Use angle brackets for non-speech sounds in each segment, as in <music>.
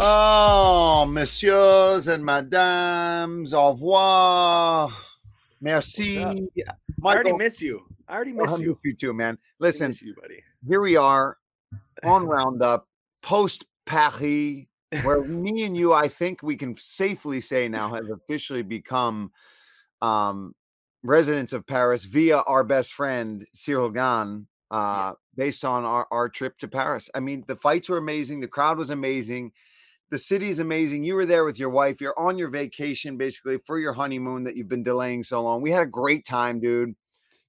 Oh, messieurs and madames, au revoir. Merci. I already miss you. I already miss I you. you too, man. Listen, you, buddy. here we are <laughs> on Roundup, post Paris, where me and you, I think we can safely say now, have officially become um, residents of Paris via our best friend Ciryl Gane, uh, based on our, our trip to Paris. I mean, the fights were amazing, the crowd was amazing. The city's amazing. You were there with your wife. You're on your vacation basically for your honeymoon that you've been delaying so long. We had a great time, dude.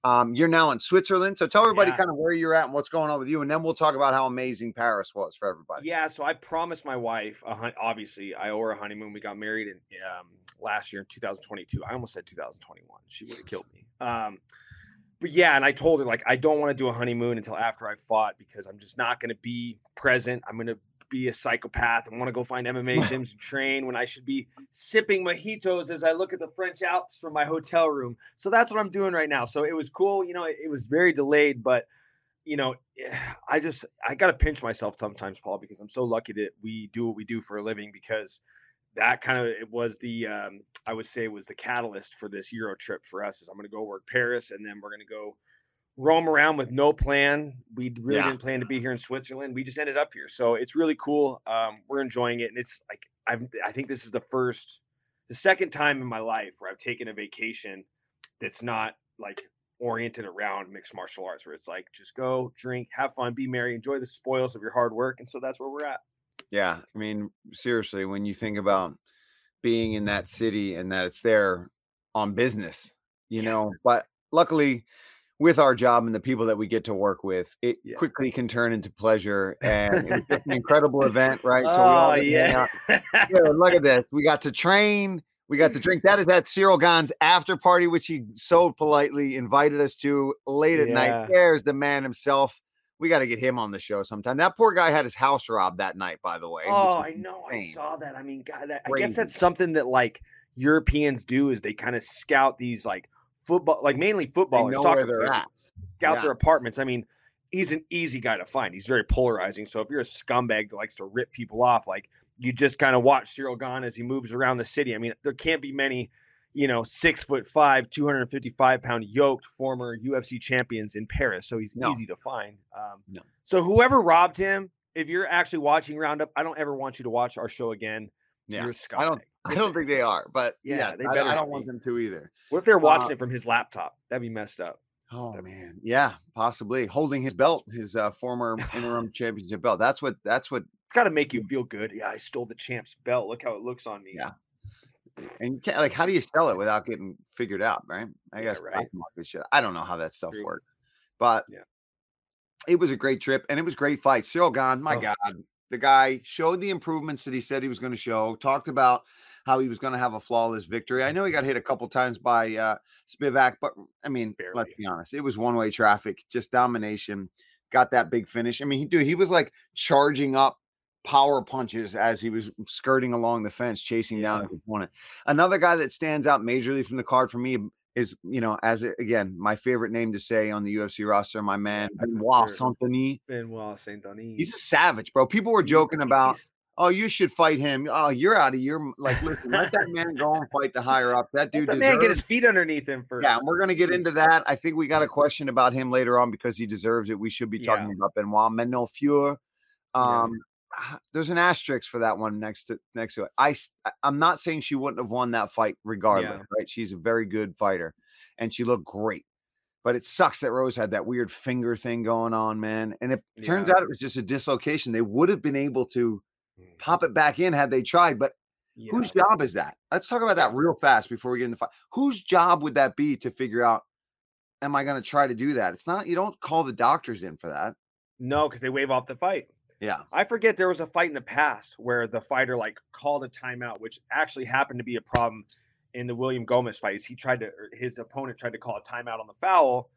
Um, you're now in Switzerland. So tell everybody Yeah. kind of where you're at and what's going on with you. And then we'll talk about how amazing Paris was for everybody. Yeah, so I promised my wife. Obviously, I owe her a honeymoon. We got married in um, last year in 2022. I almost said 2021. She would have killed me. Um, but yeah, and I told her like I don't want to do a honeymoon until after I fought because I'm just not going to be present. I'm going to be a psychopath and want to go find MMA gyms <laughs> and train when I should be sipping mojitos as I look at the French Alps from my hotel room. So that's what I'm doing right now. So it was cool. You know, it, it was very delayed, but you know, <sighs> I just I gotta pinch myself sometimes, Paul, because I'm so lucky that we do what we do for a living because that kind of it was the um, I would say was the catalyst for this Euro trip for us. Is I'm gonna go work Paris and then we're gonna go roam around with no plan. We really Yeah. didn't plan to be here in Switzerland. We just ended up here, so it's really cool. Um, we're enjoying it, and it's like I've I think this is the first, the second time in my life where I've taken a vacation that's not like oriented around mixed martial arts where it's like just go drink have fun be merry enjoy the spoils of your hard work and so that's where we're at Yeah. I mean, seriously, when you think about being in that city and that it's there on business, you Yeah. know, but luckily with our job and the people that we get to work with, it Yeah. quickly can turn into pleasure. And it was an <laughs> incredible event, right? we all oh yeah <laughs> look at this. We got to train. We got to drink. That is that Ciryl Gane's after party, which he so politely invited us to late at Yeah. night. There's the man himself. We got to get him on the show sometime. That poor guy had his house robbed that night, by the way. oh i know i saw that i mean god that, i guess that's something that like europeans do is they kind of scout these like football like mainly football soccer players, at. scout Yeah. their apartments i mean he's an easy guy to find he's very polarizing so if you're a scumbag that likes to rip people off like you just kind of watch Ciryl Gane as he moves around the city. I mean, there can't be many, you know, six foot five, 255 pound yoked former UFC champions in Paris. So he's No. easy to find. Um, No. So whoever robbed him, if you're actually watching Roundup, I don't ever want you to watch our show again. Yeah. You're a I don't. <laughs> I don't think they are, but Yeah, yeah, they I, better I not don't want them to either. What if they're watching Uh, it from his laptop? That'd be messed up. Oh man, yeah, possibly holding his belt, his uh, former <laughs> interim championship belt. That's what. That's what. It's got to make you feel good. Yeah, I stole the champ's belt. Look how it looks on me. Yeah. And you can't, like, how do you sell it without getting figured out, right? I Yeah, guess right. I don't know how that stuff True. works, but Yeah. it was a great trip and it was great fight. Ciryl Gane, my Oh. God, the guy showed the improvements that he said he was going to show. Talked about how he was going to have a flawless victory. I know he got hit a couple times by uh, Spivac, but I mean, let's be honest, it was one way traffic, just domination. Got that big finish. I mean, he dude, he was like charging up power punches as he was skirting along the fence, chasing down Yeah. his opponent. Another guy that stands out majorly from the card for me is, you know, as again, my favorite name to say on the UFC roster, my man Benoit sure. Saint-Denis. Benoit Saint Denis. He's a savage, bro. People were joking about, oh, you should fight him. Oh, you're out of your like. Listen, let that man go and fight the higher up. That Let dude the man get his feet underneath him first. yeah, we're gonna get into that. I think we got a question about him later on because he deserves it. We should be talking Yeah. about Manon Fiorot. Yeah. Um, ah, there's an asterisk for that one next to next to it. I I'm not saying she wouldn't have won that fight regardless, Yeah. right? She's a very good fighter, and she looked great. But it sucks that Rose had that weird finger thing going on, man. And it turns out it was just a dislocation. They would have been able to Mm. pop it back in had they tried, but Yeah. Whose job is that? Let's talk about that real fast before we get in the fight. Whose job would that be to figure out? Am I going to try to do that? It's not. You don't call the doctors in for that. No, because they wave off the fight. Yeah. I forget there was a fight in the past where the fighter like called a timeout, which actually happened to be a problem in the William Gomis fight. He tried to, his opponent tried to call a timeout on the foul,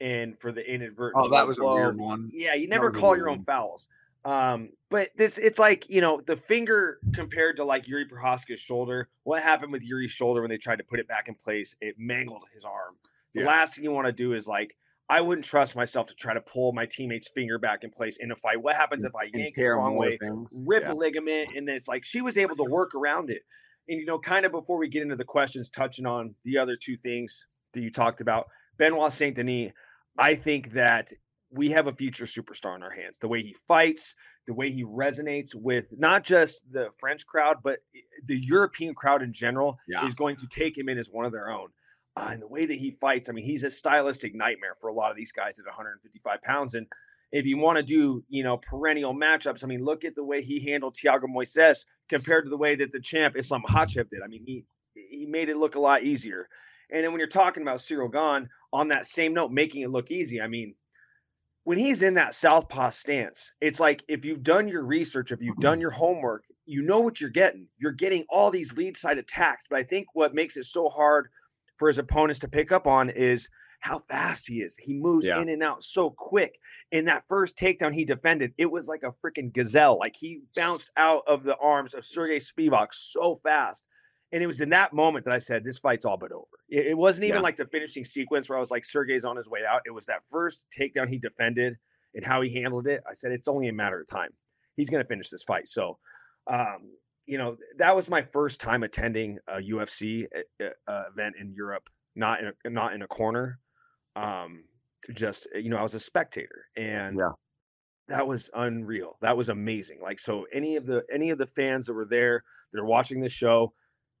and for the inadvertent. Oh, that was a weird one. Yeah, you never call your own fouls. Um, but this it's like you know the finger compared to like Jiri Prochazka's shoulder. What happened with Jiri's shoulder when they tried to put it back in place? It mangled his arm. The Yeah. last thing you want to do is like I wouldn't trust myself to try to pull my teammate's finger back in place in a fight. What happens if I yank it the wrong way, things. rip yeah. a ligament, and then it's like she was able to work around it. And you know, kind of before we get into the questions, touching on the other two things that you talked about, Benoit Saint Denis, I think that we have a future superstar in our hands. The way he fights, the way he resonates with not just the French crowd, but eh, the European crowd in general yeah. is going to take him in as one of their own. Uh, and the way that he fights, I mean, he's a stylistic nightmare for a lot of these guys at 155 pounds. And if you want to do, you know, perennial matchups, I mean, look at the way he handled Thiago Moises compared to the way that the champ Islam Makhachev did. I mean, he he made it look a lot easier. And then when you're talking about Ciryl Gane on that same note, making it look easy, I mean, when he's in that southpaw stance, it's like if you've done your research, if you've done your homework, you know what you're getting. You're getting all these lead side attacks. But I think what makes it so hard for his opponents to pick up on is how fast he is. He moves yeah. in and out so quick. In that first takedown he defended, it was like a freaking gazelle. Like he bounced out of the arms of Serghei Spivac so fast. And it was in that moment that I said, this fight's all but over. It, it wasn't even yeah. like the finishing sequence where I was like, Serghei's on his way out. It was that first takedown he defended and how he handled it. I said, it's only a matter of time. He's going to finish this fight. So, um, you know, that was my first time attending a UFC uh, event in Europe, not in a, not in a corner. Um, just you know, I was a spectator, and yeah. that was unreal. That was amazing. Like, so any of the any of the fans that were there, that are watching this show,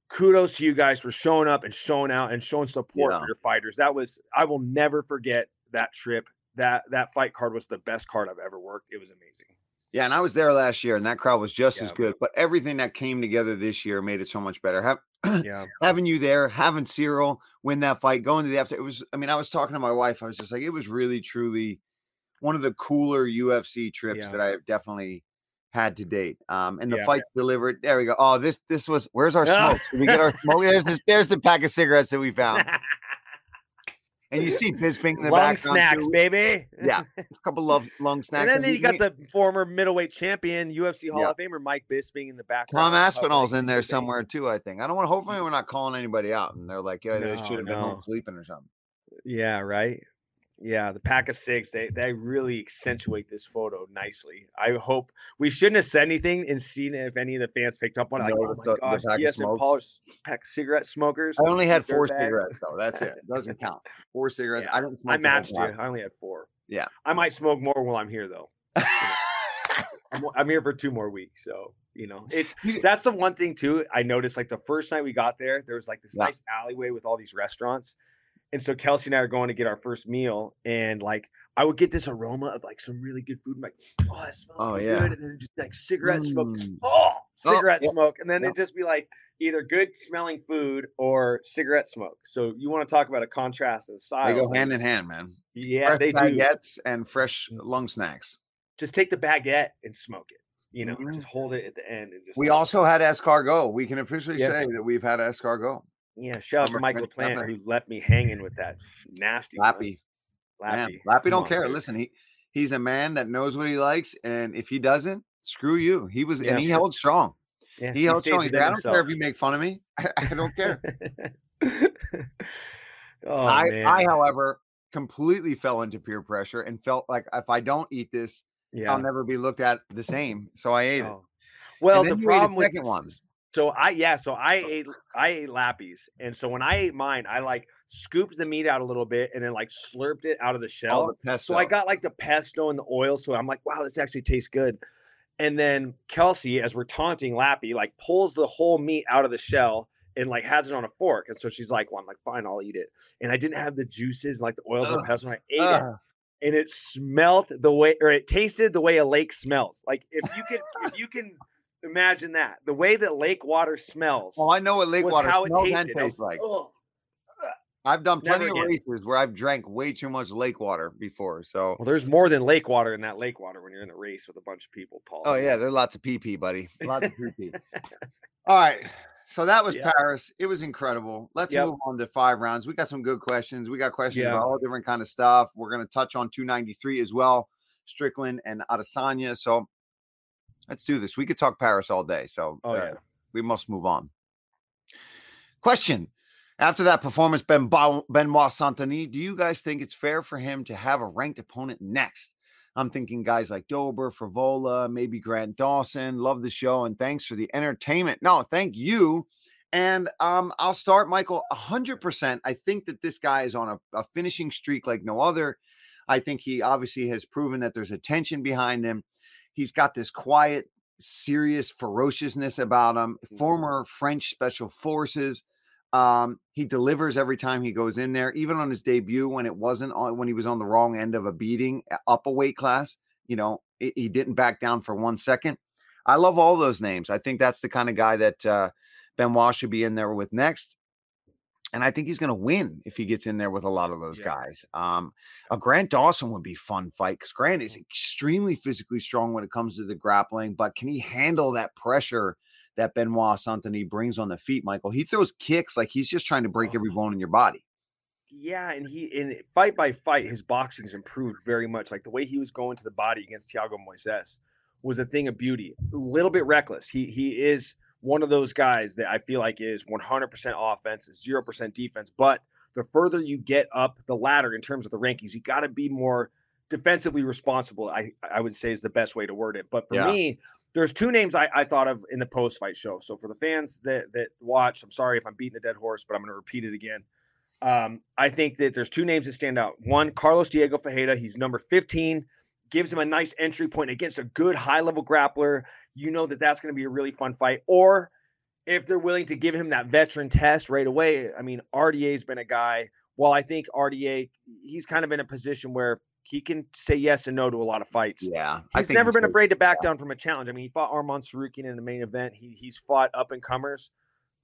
kudos to you guys for showing up and showing out and showing support yeah. for your fighters. That was I will never forget that trip. That that fight card was the best card I've ever worked. It was amazing. Yeah, and I was there last year, and that crowd was just yeah, as good. But everything that came together this year made it so much better. Have, <clears throat> yeah, having you there, having Ciryl win that fight, going to the after, it was. I mean, I was talking to my wife. I was just like, it was really, truly one of the cooler UFC trips yeah. that I have definitely had to date. Um, and the yeah. fight delivered. There we go. Oh, this this was. Where's our <laughs> smokes? Did we get our smoke? There's this, there's the pack of cigarettes that we found. <laughs> And you see Bisping in the lung snacks, too. baby. Yeah, it's <laughs> a couple of long snacks. And then, you got the former middleweight champion, UFC Hall yeah. of Famer Mike Bisping in the back. Tom Aspinall's in there somewhere too. I think. I don't want. To hopefully, we're not calling anybody out, and they're like, "Yeah, no, they should have no. been home sleeping or something." Yeah, right. Yeah, the pack of six, they they really accentuate this photo nicely. I hope we shouldn't have said anything and seen if any of the fans picked up on it. Like, oh my the, gosh, yes, and Paul's pack cigarette smokers. I only had four bags. cigarettes though. That's it. It doesn't <laughs> count. Four cigarettes. Yeah. I didn't. I matched you. I only had four. Yeah. I might smoke more while I'm here though. <laughs> I'm, I'm here for two more weeks, so you know it's that's the one thing too. I noticed like the first night we got there, there was like this yeah. nice alleyway with all these restaurants and so Kelsey and I are going to get our first meal, and like I would get this aroma of like some really good food. I'm like, oh, it smells oh, yeah. good. And then just like cigarette mm. smoke. Oh, cigarette oh, smoke. And then it'd just be like either good smelling food or cigarette smoke. So you want to talk about a contrast of style. They go hand in hand, man. Yeah, fresh they baguettes do. and fresh mm. lung snacks. Just take the baguette and smoke it. You know, mm-hmm. just hold it at the end. And just we also had escargot. We can officially say that we've had escargot. Yeah, shout out to Michael Plant who left me hanging with that nasty Lappy. Lappy, Lappy don't on, care. Listen, he he's a man that knows what he likes, and if he doesn't, screw you. He was yeah, and he sure. held strong. Yeah, he, he held strong. I don't himself. care if you make fun of me. <laughs> I, I don't care. <laughs> oh, I, man. I, however, completely fell into peer pressure and felt like if I don't eat this, yeah. I'll never be looked at the same. So I ate oh. it. Well, the problem with second ones. So I yeah, so I ate I ate lappies, and so when I ate mine, I like scooped the meat out a little bit and then like slurped it out of the shell. The so I got like the pesto and the oil. So I'm like, wow, this actually tastes good. And then Kelsey, as we're taunting Lappy, like pulls the whole meat out of the shell and like has it on a fork. And so she's like, well, I'm like, fine, I'll eat it. And I didn't have the juices, like the oils and the pesto. And I ate uh. it and it smelled the way or it tasted the way a lake smells. Like if you can if you can Imagine that. The way that lake water smells. Oh, I know what lake water how smells it tasted. and tastes like. Oh, I've done plenty of races where I've drank way too much lake water before. So well, there's more than lake water in that lake water when you're in a race with a bunch of people, Paul. Oh yeah, there's lots of PP, buddy. <laughs> Lots of PP. All right. So that was yeah. Paris. It was incredible. Let's yep. move on to five rounds. We got some good questions. We got questions yeah. about all different kind of stuff. We're going to touch on 293 as well, Strickland and Adesanya. So Let's do this. We could talk Paris all day. So oh, uh, yeah. we must move on. Question After that performance, ben Benoit Saint-Denis, do you guys think it's fair for him to have a ranked opponent next? I'm thinking guys like Dober, Frevola, maybe Grant Dawson. Love the show and thanks for the entertainment. No, thank you. And um, I'll start, Michael, 100%. I think that this guy is on a, a finishing streak like no other. I think he obviously has proven that there's a tension behind him. He's got this quiet, serious ferociousness about him. Mm-hmm. Former French special forces. Um, he delivers every time he goes in there, even on his debut when it wasn't on when he was on the wrong end of a beating up a weight class. You know, it, he didn't back down for one second. I love all those names. I think that's the kind of guy that uh, Benoit should be in there with next. And I think he's going to win if he gets in there with a lot of those yeah. guys. Um, a Grant Dawson would be fun fight because Grant is extremely physically strong when it comes to the grappling, but can he handle that pressure that Benoit Saint-Denis brings on the feet, Michael? He throws kicks like he's just trying to break every oh. bone in your body. Yeah, and he in fight by fight, his boxing's improved very much. Like the way he was going to the body against Thiago Moises was a thing of beauty. A little bit reckless. He he is one of those guys that I feel like is 100% offense, 0% defense. But the further you get up the ladder in terms of the rankings, you got to be more defensively responsible. I I would say is the best way to word it. But for yeah. me, there's two names I, I thought of in the post fight show. So for the fans that that watch, I'm sorry if I'm beating a dead horse, but I'm going to repeat it again. Um, I think that there's two names that stand out. One, Carlos Diego Ferreira. He's number 15 gives him a nice entry point against a good high level grappler. You know that that's going to be a really fun fight. Or if they're willing to give him that veteran test right away, I mean, RDA's been a guy. Well, I think RDA, he's kind of in a position where he can say yes and no to a lot of fights. Yeah. He's never he's been afraid to back down from a challenge. I mean, he fought Arman Tsarukyan in the main event. He he's fought up and comers.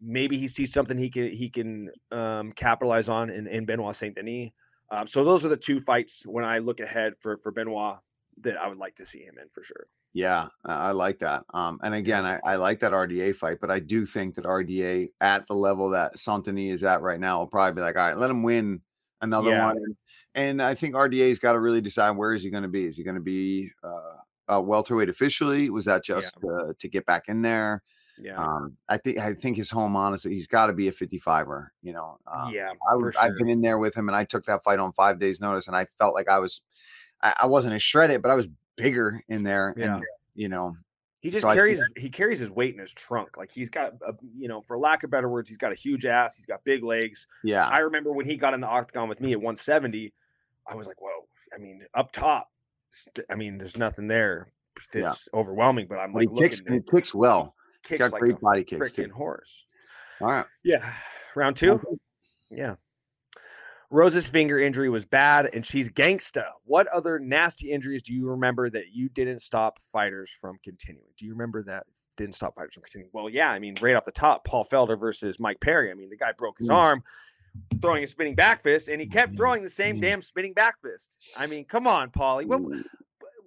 Maybe he sees something he can he can um, capitalize on in, in Benoit Saint Denis. Um, so those are the two fights when I look ahead for for Benoit that I would like to see him in for sure. Yeah, I like that. Um, and again, I, I, like that RDA fight, but I do think that RDA at the level that Saint-Denis is at right now will probably be like, all right, let him win another yeah. one. And I think RDA's got to really decide where is he going to be? Is he going to be uh, a welterweight officially? Was that just yeah. uh, to get back in there? Yeah. Um, I think I think his home, honestly, he's got to be a 55er. You know. Um, yeah. I, sure. I've been in there with him, and I took that fight on five days' notice, and I felt like I was I, I wasn't as shredded, but I was bigger in there. Yeah. And, you know, he just so carries I, he carries his weight in his trunk. Like he's got a, you know, for lack of better words, he's got a huge ass. He's got big legs. Yeah. I remember when he got in the octagon with me at 170, I was like, whoa. I mean, up top, I mean, there's nothing there that's yeah. overwhelming. But I'm like, he kicks, he kicks well. Kicks got like great body kicks too. Horse. All right. Yeah. Round two. Yeah. Rose's finger injury was bad and she's gangsta. What other nasty injuries do you remember that you didn't stop fighters from continuing? Do you remember that didn't stop fighters from continuing? Well, yeah, I mean, right off the top, Paul Felder versus Mike Perry. I mean, the guy broke his mm. arm throwing a spinning back fist and he kept throwing the same mm. damn spinning back fist. I mean, come on, Paulie. What, mm.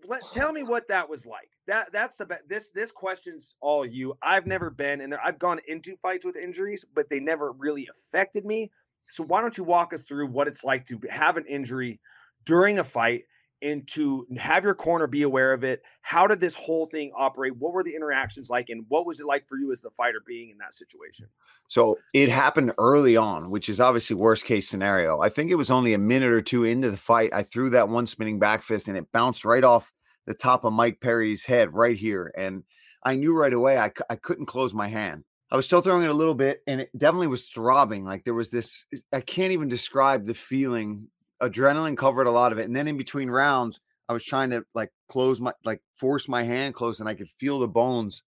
let, tell me what that was like. That that's the best. This this question's all you. I've never been in there. I've gone into fights with injuries, but they never really affected me. So why don't you walk us through what it's like to have an injury during a fight and to have your corner be aware of it? How did this whole thing operate? What were the interactions like? And what was it like for you as the fighter being in that situation? So it happened early on, which is obviously worst case scenario. I think it was only a minute or two into the fight. I threw that one spinning back fist and it bounced right off the top of Mike Perry's head right here. And I knew right away I, I couldn't close my hand. I was still throwing it a little bit, and it definitely was throbbing. Like there was this, I can't even describe the feeling. Adrenaline covered a lot of it. And then in between rounds, I was trying to like close my, like force my hand close, and I could feel the bones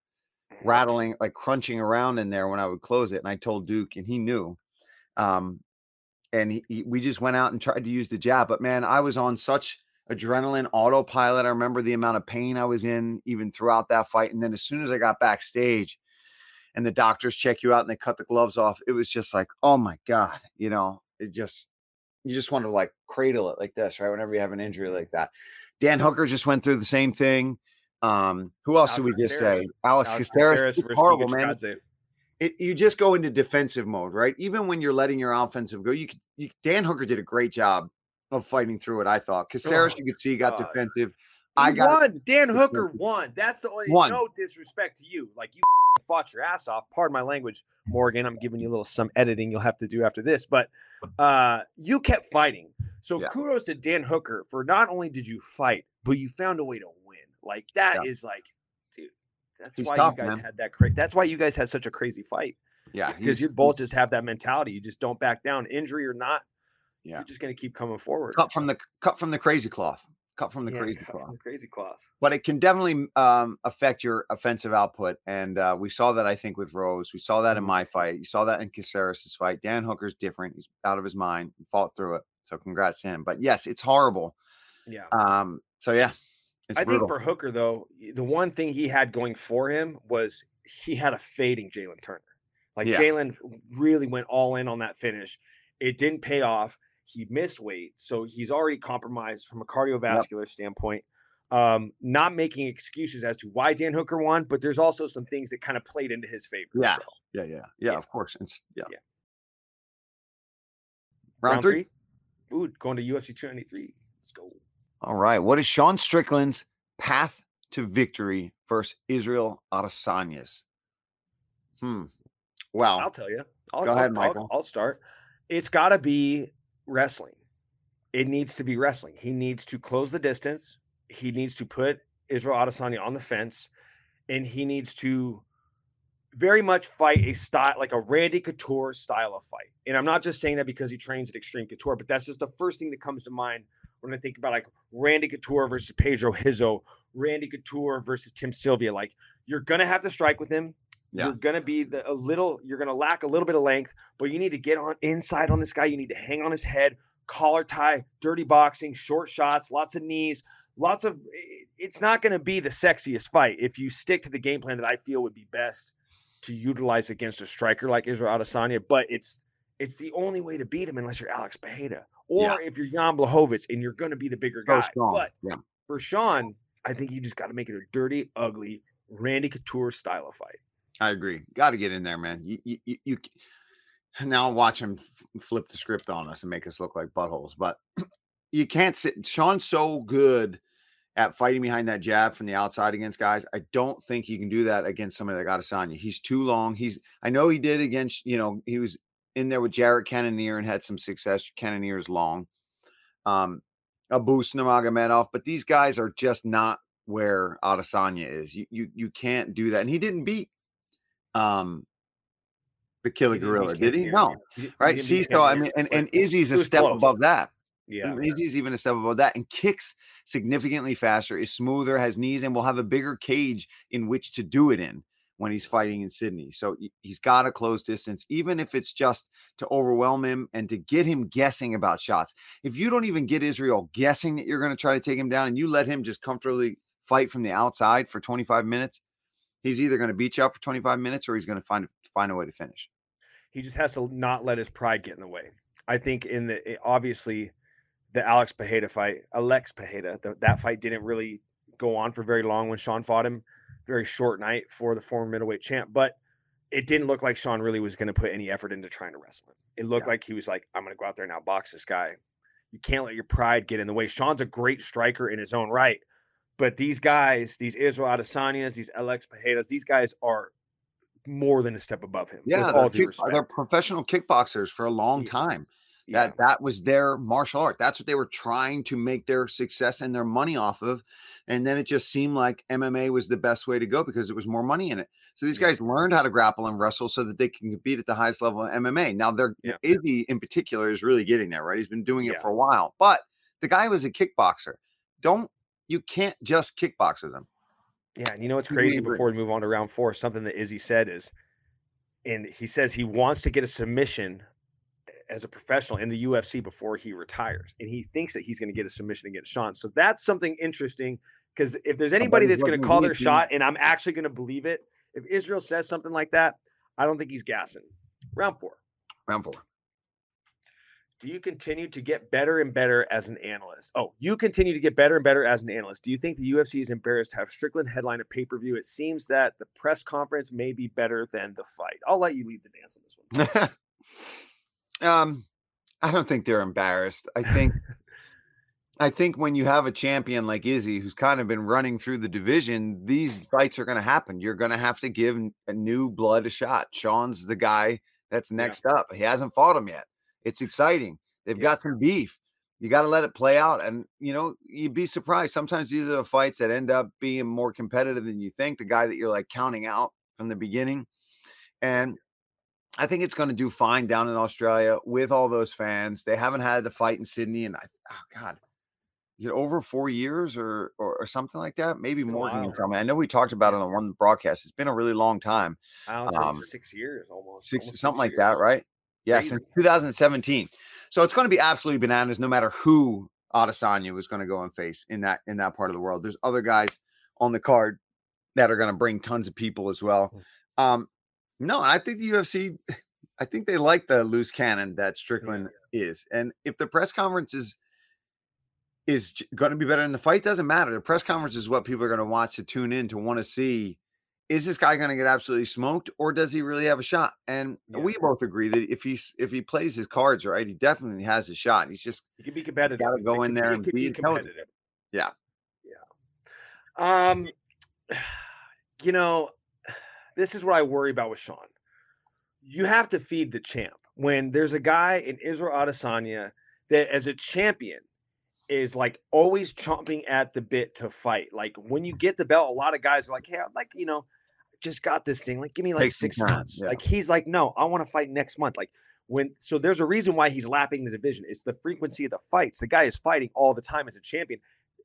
rattling, like crunching around in there when I would close it. And I told Duke, and he knew. Um, and he, he, we just went out and tried to use the jab. But man, I was on such adrenaline autopilot. I remember the amount of pain I was in even throughout that fight. And then as soon as I got backstage, and the doctors check you out and they cut the gloves off. It was just like, oh my God, you know, it just, you just want to like cradle it like this, right? Whenever you have an injury like that. Dan Hooker just went through the same thing. Um, who else Alex did we just say? Alex, Alex Caceres. horrible, man. It, you just go into defensive mode, right? Even when you're letting your offensive go, you could. You, Dan Hooker did a great job of fighting through it. I thought Caceres, oh, you could see, got God. defensive. I got won. Dan Hooker won. That's the only Won. no disrespect to you. Like you <laughs> fought your ass off. Pardon my language, Morgan. I'm giving you a little some editing you'll have to do after this, but uh you kept fighting. So Yeah. kudos to Dan Hooker for not only did you fight, but you found a way to win. Like that is Yeah. like, dude. That's He's why tough, you guys man. had that crazy. That's why you guys had such a crazy fight yeah, because you both just have that mentality. You just don't back down, injury or not. Yeah. You're just gonna keep coming forward. cut from the cut from the crazy cloth. Cut from the Yeah, crazy from the crazy claws. but it can definitely um, affect your offensive output. And uh, we saw that, I think, with Rose. We saw that in Mhm. my fight. You saw that in Caceres' fight. Dan Hooker's different. He's out of his mind. He fought through it. So congrats to him. But yes, it's horrible. Yeah. Um, so yeah, it's I brutal. think for Hooker though, the one thing he had going for him was he had a fading Jalin Turner. Like Yeah. Jalen really went all in on that finish. It didn't pay off. He missed weight, so he's already compromised from a cardiovascular standpoint. Um, not making excuses as to why Dan Hooker won, but there's also some things that kind of played into his favor. Yeah. so. yeah, yeah, yeah, Yeah. of course. It's yeah. Yeah. Round, three. Ooh, going to UFC 293. Let's go. All right. What is Sean Strickland's path to victory versus Israel Adesanyas? Hmm. Wow. I'll tell you. I'll, Go I'll- ahead, I'll- Michael. I'll, start. It's got to be wrestling. It needs to be wrestling. He needs to close the distance. He needs to put Israel Adesanya on the fence, and he needs to very much fight a style like a Randy Couture style of fight. And I'm not just saying that because he trains at Extreme Couture, but that's just the first thing that comes to mind when I think about like Randy Couture versus Pedro Rizzo, Randy Couture versus Tim Sylvia. Like you're gonna have to strike with him. Yeah. You're gonna be the, a little. You're gonna lack a little bit of length, but you need to get on inside on this guy. You need to hang on his head, collar tie, dirty boxing, short shots, lots of knees, lots of. It's not gonna be the sexiest fight if you stick to the game plan that I feel would be best to utilize against a striker like Israel Adesanya. But it's it's the only way to beat him unless you're Alex Pereira or Yeah. if you're Jan Blachowicz and you're gonna be the bigger So guy. strong. But yeah. for Sean, I think you just got to make it a dirty, ugly Randy Couture style of fight. I agree. Got to get in there, man. You, you, you, you <sighs> now watch him f- flip the script on us and make us look like buttholes. But <clears throat> you can't sit. Sean's so good at fighting behind that jab from the outside against guys. I don't think you can do that against somebody like Adesanya. He's too long. He's. I know he did against. You know, he was in there with Jared Cannonier and had some success. Cannonier's long. Um, a Abu Nurmagomedov, but these guys are just not where Adesanya is. You you you can't do that. And he didn't beat um the Killer Gorilla, did he? No. yeah. He- he Right. See, so I mean, and, and Izzy's a step close. above that. yeah, Izzy's even a step above that and kicks significantly faster, is smoother, has knees, and will have a bigger cage in which to do it in when he's fighting in Sydney. So he's got a close distance, even if it's just to overwhelm him and to get him guessing about shots. If you don't even get Israel guessing that you're going to try to take him down and you let him just comfortably fight from the outside for 25 minutes, he's either going to beat you up for 25 minutes or he's going to find find a way to finish. he just has to not let his pride get in the way. I think in the eh, obviously the Alex Pereira fight, Alex Pereira, the, that fight didn't really go on for very long when Sean fought him. Very short night for the former middleweight champ, but it didn't look like Sean really was going to put any effort into trying to wrestle him. It looked Yeah. like he was like, "I'm going to go out there and outbox this guy." You can't let your pride get in the way. Sean's a great striker in his own right, but these guys, these Israel Adesanyas, these Alex Pereiras, these guys are more than a step above him. Yeah, they're, kick, they're professional kickboxers for a long time. Yeah. That that was their martial art. That's what they were trying to make their success and their money off of. And then it just seemed like MMA was the best way to go because it was more money in it. So these Yeah. guys learned how to grapple and wrestle so that they can compete at the highest level of MMA. Now they're Yeah. Izzy in particular is really getting there, right? He's been doing it Yeah. for a while. But the guy was a kickboxer. Don't you can't just kickbox with him. Yeah, and you know what's crazy before we move on to round four, something that Izzy said is, and he says he wants to get a submission as a professional in the UFC before he retires. And he thinks that he's going to get a submission against Sean. So that's something interesting because if there's anybody that's going to call their shot and I'm actually going to believe it, if Israel says something like that, I don't think he's gassing. Round four. Round four. Do you continue to get better and better as an analyst? Oh, you continue to get better and better as an analyst. Do you think the UFC is embarrassed to have Strickland headline a pay per view? It seems that the press conference may be better than the fight. I'll let you lead the dance on this one. <laughs> um, I don't think they're embarrassed. I think, <laughs> I think when you have a champion like Izzy, who's kind of been running through the division, these fights are going to happen. You're going to have to give a new blood a shot. Sean's the guy that's next yeah. up. He hasn't fought him yet. It's exciting. They've yeah. got some beef. You got to let it play out. And, you know, you'd be surprised. Sometimes these are the fights that end up being more competitive than you think. The guy that you're like counting out from the beginning. And I think it's going to do fine down in Australia with all those fans. They haven't had to fight in Sydney. And I, oh, God is it over four years or, or, or something like that? Maybe more than you tell me. I know we talked about it on one broadcast. It's been a really long time. Um, six years almost. Six almost something six like years. that, right? Yeah, Crazy. since 2017. So it's going to be absolutely bananas, no matter who Adesanya is going to go and face in that in that part of the world. There's other guys on the card that are going to bring tons of people as well. Hmm. Um, no, I think the UFC, <sighs> I think they like the loose cannon that Strickland yeah. is, and if the press conference is is going to be better than the fight doesn't matter. The press conference is what people are going to watch to tune in to want to see. Is this guy going to get absolutely smoked, or does he really have a shot? And yeah. we both agree that if he's if he plays his cards right, he definitely has a shot. He's just he can be competitive. Got to go in there and be, be competitive. Yeah, yeah. Um, <sighs> you know, <sighs> this is what I worry about with Sean. You have to feed the champ when there's a guy in Israel Adesanya that, as a champion, is like always chomping at the bit to fight. Like when you get the belt, a lot of guys are like, "Hey, I'd like you know, just got this thing. Like, give me like Takes six months." Yeah. Like he's like, "No, I want to fight next month." Like when so there's a reason why he's lapping the division. It's the frequency of the fights. The guy is fighting all the time as a champion,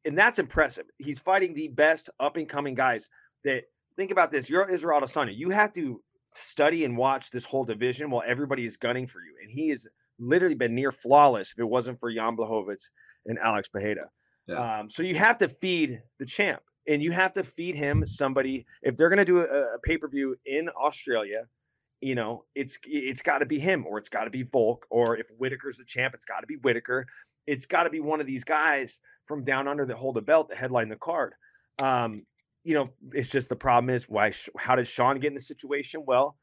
and that's impressive. He's fighting the best up and coming guys. That think about this: you're Israel Adesanya. You have to study and watch this whole division while everybody is gunning for you, and he has literally been near flawless if it wasn't for Jan Blachowicz and Alex Pereira. Yeah. Um, so you have to feed the champ and you have to feed him somebody. If they're going to do a, a pay per view in Australia, you know, it's it's got to be him or it's got to be Volk or if Whitaker's the champ, it's got to be Whitaker. It's got to be one of these guys from down under that hold a belt that headline the card. Um, you know, it's just the problem is why? How does Sean get in the situation? Well,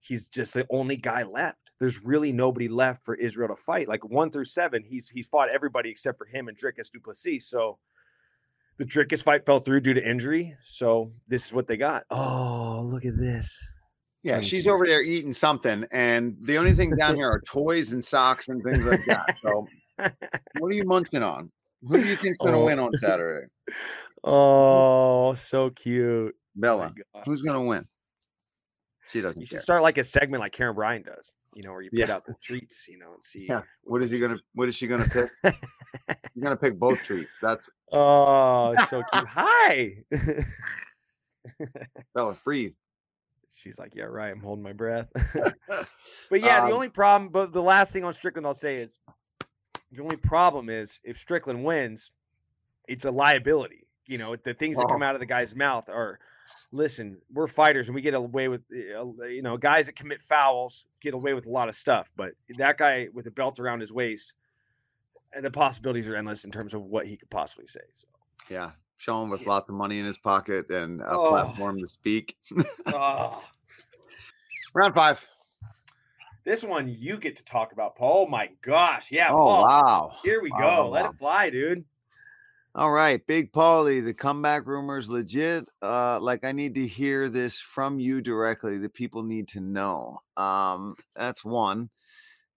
he's just the only guy left there's really nobody left for Israel to fight. Like one through seven, he's he's fought everybody except for him and Dricus Du Plessis. So the Dricus fight fell through due to injury. So this is what they got. Oh, look at this. Yeah, she's over there eating something, and the only thing down here are <laughs> toys and socks and things like that. So, what are you munching on? Who do you think's going to oh. win on Saturday? <laughs> Oh, so cute, Bella. Oh who's going to win? She doesn't. You should care. start like a segment like Karyn Bryant does you know, where you put yeah. out the treats, you know, and <laughs> see. Yeah. What is he gonna? What is she gonna pick? <laughs> You're gonna pick both treats. That's. Oh, so <laughs> cute. Hi. Bella, breathe. She's like, yeah, right. I'm holding my breath. but yeah, um, the only problem, but the last thing on Strickland I'll say is, the only problem is if Strickland wins, it's a liability. You know, the things that come out of the guy's mouth are listen, we're fighters and we get away with, eh, you know, guys that commit fouls get away with a lot of stuff. But that guy with a belt around his waist, and the possibilities are endless in terms of what he could possibly say. So, yeah, Sean with yeah. lots of money in his pocket and a oh. platform to speak. oh. <laughs> Round five. This one you get to talk about, Paul. Oh my gosh. Yeah. Oh, Paul. wow. Here we wow, go. Wow. Let it fly, dude. All right, Big Paulie, the comeback rumors legit. Uh, like I need to hear this from you directly. The people need to know. Um, that's one.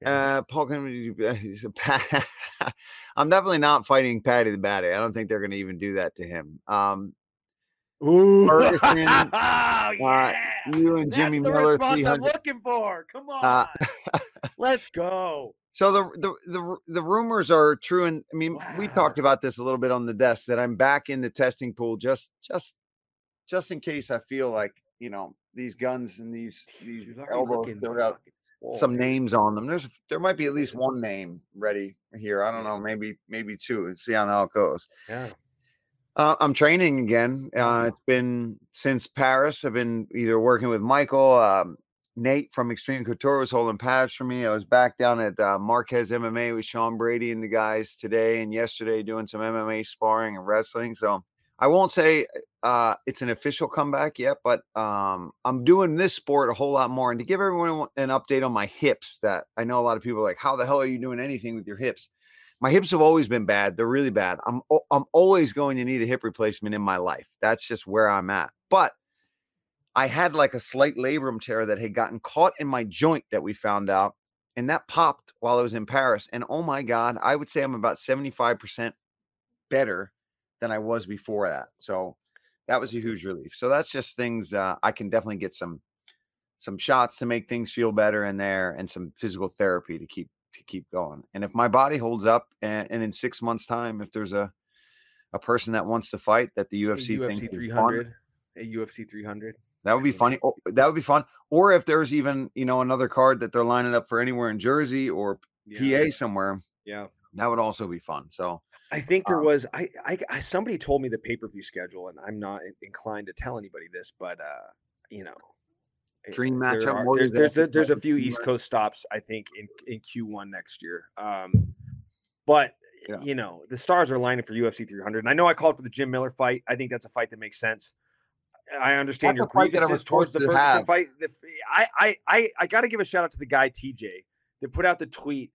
Uh, Paul, can <laughs> <laughs> I'm definitely not fighting Paddy the Baddy. I don't think they're going to even do that to him. Um, Ooh, Ferguson, <laughs> oh, yeah. uh, you and Jimmy That's Miller. The response I'm looking for. Come uh, on, uh, let's go. So the, the the the rumors are true, and I mean wow. we talked about this a little bit on the desk that I'm back in the testing pool just just just in case I feel like you know these guns and these these elbows still got some names on them. There's there might be at least one name ready here. I don't know, maybe maybe two. Let's see how it goes. Yeah. Uh, I'm training again. Uh, it's been since Paris. I've been either working with Michael, um, Nate from Extreme Couture was holding pads for me. I was back down at uh, Marquez MMA with Sean Brady and the guys today and yesterday doing some MMA sparring and wrestling. So I won't say uh, it's an official comeback yet, but um, I'm doing this sport a whole lot more. And to give everyone an update on my hips, that I know a lot of people are like, how the hell are you doing anything with your hips? my hips have always been bad. They're really bad. I'm I'm always going to need a hip replacement in my life. That's just where I'm at. But I had like a slight labrum tear that had gotten caught in my joint that we found out, and that popped while I was in Paris. And oh my god, I would say I'm about 75% better than I was before that. So that was a huge relief. So that's just things uh, I can definitely get some some shots to make things feel better in there and some physical therapy to keep to keep going. And if my body holds up and, and in six months' time, if there's a a person that wants to fight that the UFC, UFC 300, a UFC 300. That would be funny. Oh, that would be fun. Or if there's even, you know, another card that they're lining up for anywhere in Jersey or yeah. PA somewhere. Yeah. That would also be fun. So I think there um, was I, I, I somebody told me the pay-per-view schedule and I'm not inclined to tell anybody this, but uh, you know, dream matchup. Are, there's, there's, there's, there's, a few East Coast stops, I think, in, in Q1 next year. Um, but yeah. you know, the stars are lining for UFC 300. And I know I called for the Jim Miller fight. I think that's a fight that makes sense. I understand that's your grievances towards the Ferguson have. fight. The, I, I, I, I got to give a shout out to the guy TJ that put out the tweet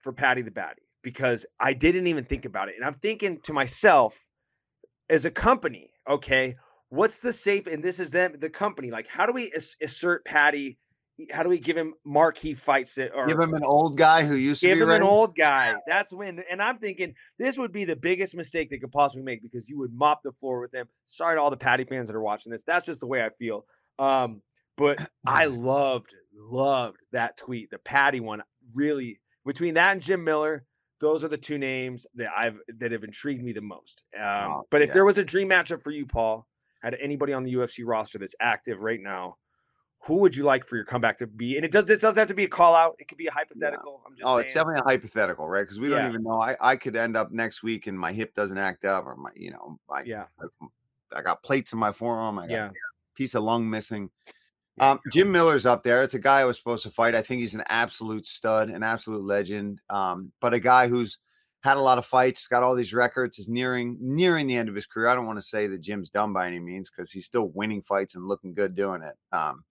for Paddy the Baddy because I didn't even think about it, and I'm thinking to myself, as a company, okay, what's the safe and this is them the company like how do we assert paddy how do we give him marquee fights that or give him an old guy who used to give him ready? an old guy that's when and i'm thinking this would be the biggest mistake they could possibly make because you would mop the floor with them sorry to all the Paddy fans that are watching this that's just the way i feel um but <clears throat> i loved loved that tweet the Paddy one really between that and jim miller those are the two names that i've that have intrigued me the most um, oh, but if yeah. there was a dream matchup for you paul had anybody on the UFC roster that's active right now, who would you like for your comeback to be? And it does this doesn't have to be a call out. It could be a hypothetical. Yeah. oh, saying. it's definitely a hypothetical, right? Because we yeah. don't even know. I, I could end up next week and my hip doesn't act up, or my you know, my yeah, I, I got plates in my forearm. I got yeah. piece of lung missing. Um, Jim Miller's up there. It's a guy I was supposed to fight. I think he's an absolute stud, an absolute legend. Um, but a guy who's had a lot of fights, got all these records, is nearing nearing the end of his career. I don't want to say that Jim's done by any means because he's still winning fights and looking good doing it. Um,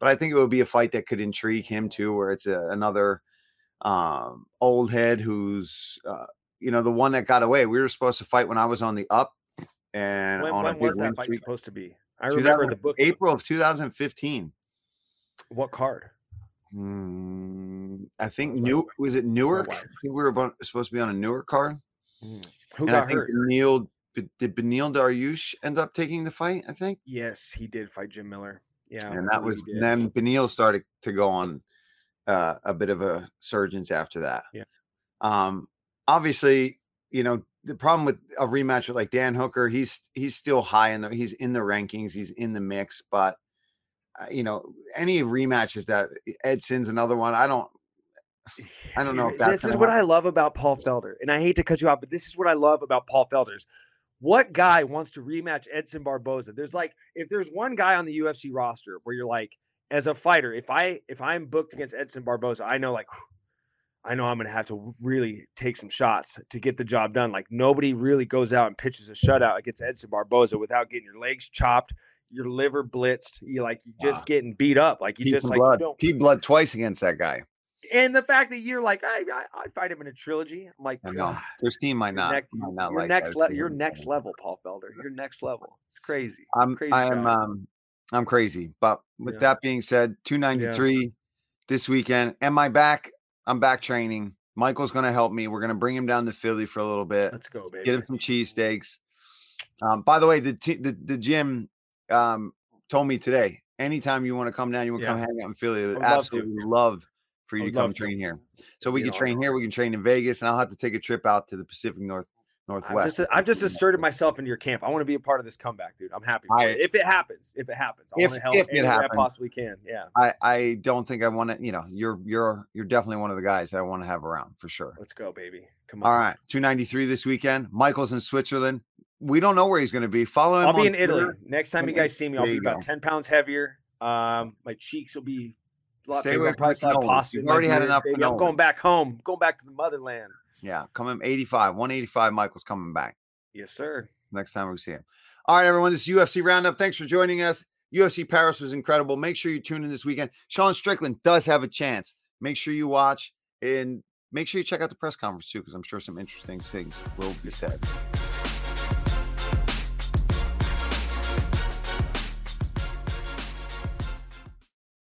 but I think it would be a fight that could intrigue him too, where it's a, another um, old head who's uh, you know the one that got away. We were supposed to fight when I was on the up, and when, on when was that fight streak. supposed to be? I remember the book April of 2015. What card? Mm, I think New was it Newark? I think we were about, supposed to be on a Newark card. Mm. Who and got I think hurt? Beneil did Beneil Dariush end up taking the fight? I think. Yes, he did fight Jim Miller. Yeah, and that was and then Beneil started to go on uh, a bit of a surgence after that. Yeah. Um. Obviously, you know the problem with a rematch with like Dan Hooker, he's he's still high in the he's in the rankings, he's in the mix, but uh, you know, any rematches that Edson's another one. I don't, <sighs> I don't know if that's. This is what I love about Paul Felder, and I hate to cut you off, but this is what I love about Paul Felder's. What guy wants to rematch Edson Barboza? There's like, if there's one guy on the UFC roster where you're like, as a fighter, if I if I'm booked against Edson Barboza, I know like, I know I'm gonna have to really take some shots to get the job done. Like nobody really goes out and pitches a shutout against Edson Barboza without getting your legs chopped, your liver blitzed, you like you just wow. getting beat up, like you just like blood. Pete blood twice against that guy. And the fact that you're like, I, I I'd fight him in a trilogy. I'm like, no, this team might not, next, might not your like next level. You're next level, Paul Felder. You're next level. It's crazy. I'm crazy I am um I'm crazy. But with yeah. that being said, 293 yeah. this weekend. Am I back? I'm back training. Michael's going to help me. We're going to bring him down to Philly for a little bit. Let's go, baby. Get him some cheesesteaks. Um, by the way, the, t- the the gym um, told me today, anytime you want to come down, you want to yeah. come hang out in Philly, absolutely love, love for you to come train to. here. So we can train here, we can train in Vegas, and I'll have to take a trip out to the Pacific North Northwest. I've just, I've just asserted myself into your camp. I want to be a part of this comeback, dude. I'm happy. I. If it happens, if it happens, I if, want to help if it happens, I possibly can. Yeah. I, I don't think I want to. You know, you're you're you're definitely one of the guys I want to have around for sure. Let's go, baby. Come on. All right, 293 this weekend. Michael's in Switzerland we don't know where he's going to be. Follow him. I'll be in Italy next time you guys see me. I'll be about go. ten pounds heavier. Um, my cheeks will be lot Stay bigger. Probably some pasta. You've already had enough. I'm going back home. Going back to the motherland. Yeah, coming 85, 185. Michael's coming back. Yes, sir. Next time we see him. All right, everyone. This is UFC Roundup. Thanks for joining us. UFC Paris was incredible. Make sure you tune in this weekend. Sean Strickland does have a chance. Make sure you watch. And make sure you check out the press conference too, because I'm sure some interesting things will be said.